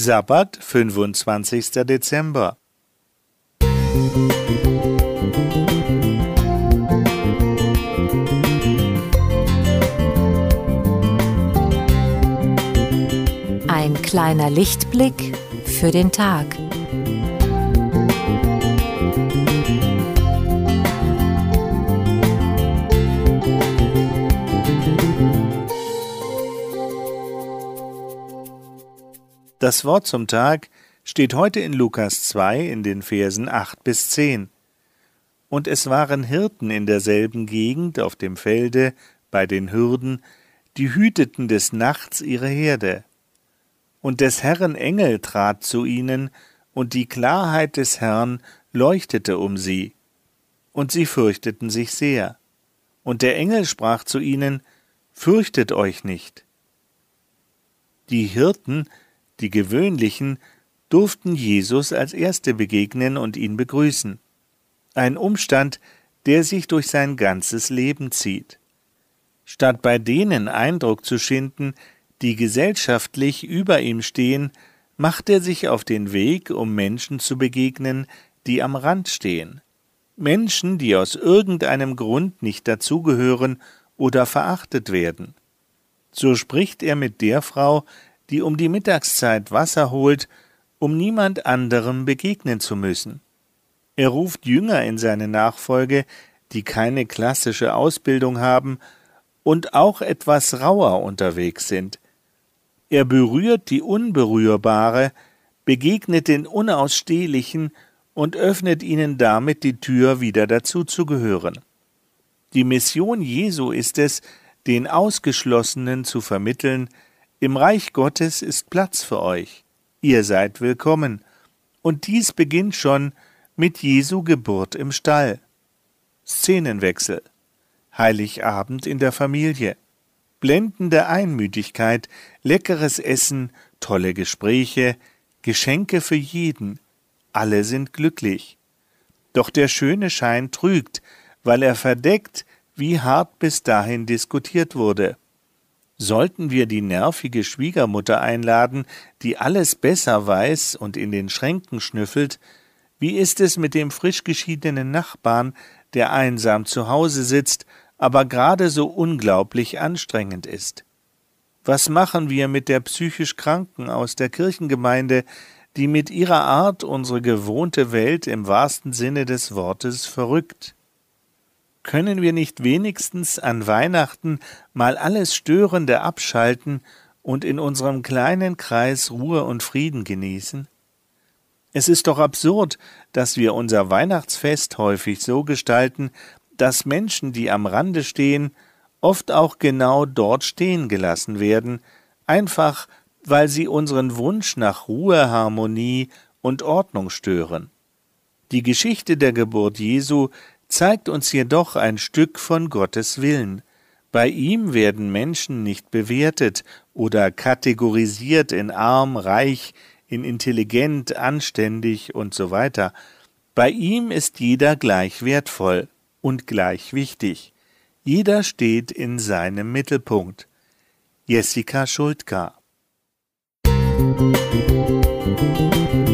Sabbat, 25. Dezember. Ein kleiner Lichtblick für den Tag. Das Wort zum Tag steht heute in Lukas 2 in den Versen 8 bis 10. Und es waren Hirten in derselben Gegend auf dem Felde bei den Hürden, die hüteten des Nachts ihre Herde. Und des Herrn Engel trat zu ihnen, und die Klarheit des Herrn leuchtete um sie, und sie fürchteten sich sehr. Und der Engel sprach zu ihnen, Fürchtet euch nicht. Die Hirten die gewöhnlichen, durften Jesus als Erste begegnen und ihn begrüßen. Ein Umstand, der sich durch sein ganzes Leben zieht. Statt bei denen Eindruck zu schinden, die gesellschaftlich über ihm stehen, macht er sich auf den Weg, um Menschen zu begegnen, die am Rand stehen. Menschen, die aus irgendeinem Grund nicht dazugehören oder verachtet werden. So spricht er mit der Frau, die um die Mittagszeit Wasser holt, um niemand anderem begegnen zu müssen. Er ruft Jünger in seine Nachfolge, die keine klassische Ausbildung haben und auch etwas rauer unterwegs sind. Er berührt die Unberührbare, begegnet den Unausstehlichen und öffnet ihnen damit die Tür, wieder dazuzugehören. Die Mission Jesu ist es, den Ausgeschlossenen zu vermitteln, im Reich Gottes ist Platz für euch. Ihr seid willkommen. Und dies beginnt schon mit Jesu Geburt im Stall. Szenenwechsel. Heiligabend in der Familie. Blendende Einmütigkeit, leckeres Essen, tolle Gespräche, Geschenke für jeden. Alle sind glücklich. Doch der schöne Schein trügt, weil er verdeckt, wie hart bis dahin diskutiert wurde. Sollten wir die nervige Schwiegermutter einladen, die alles besser weiß und in den Schränken schnüffelt, wie ist es mit dem frisch geschiedenen Nachbarn, der einsam zu Hause sitzt, aber gerade so unglaublich anstrengend ist? Was machen wir mit der psychisch Kranken aus der Kirchengemeinde, die mit ihrer Art unsere gewohnte Welt im wahrsten Sinne des Wortes verrückt? Können wir nicht wenigstens an Weihnachten mal alles Störende abschalten und in unserem kleinen Kreis Ruhe und Frieden genießen? Es ist doch absurd, dass wir unser Weihnachtsfest häufig so gestalten, dass Menschen, die am Rande stehen, oft auch genau dort stehen gelassen werden, einfach weil sie unseren Wunsch nach Ruhe, Harmonie und Ordnung stören. Die Geschichte der Geburt Jesu zeigt uns jedoch ein Stück von Gottes Willen. Bei ihm werden Menschen nicht bewertet oder kategorisiert in arm, reich, in intelligent, anständig und so weiter. Bei ihm ist jeder gleich wertvoll und gleich wichtig. Jeder steht in seinem Mittelpunkt. Jessica Schultka Musik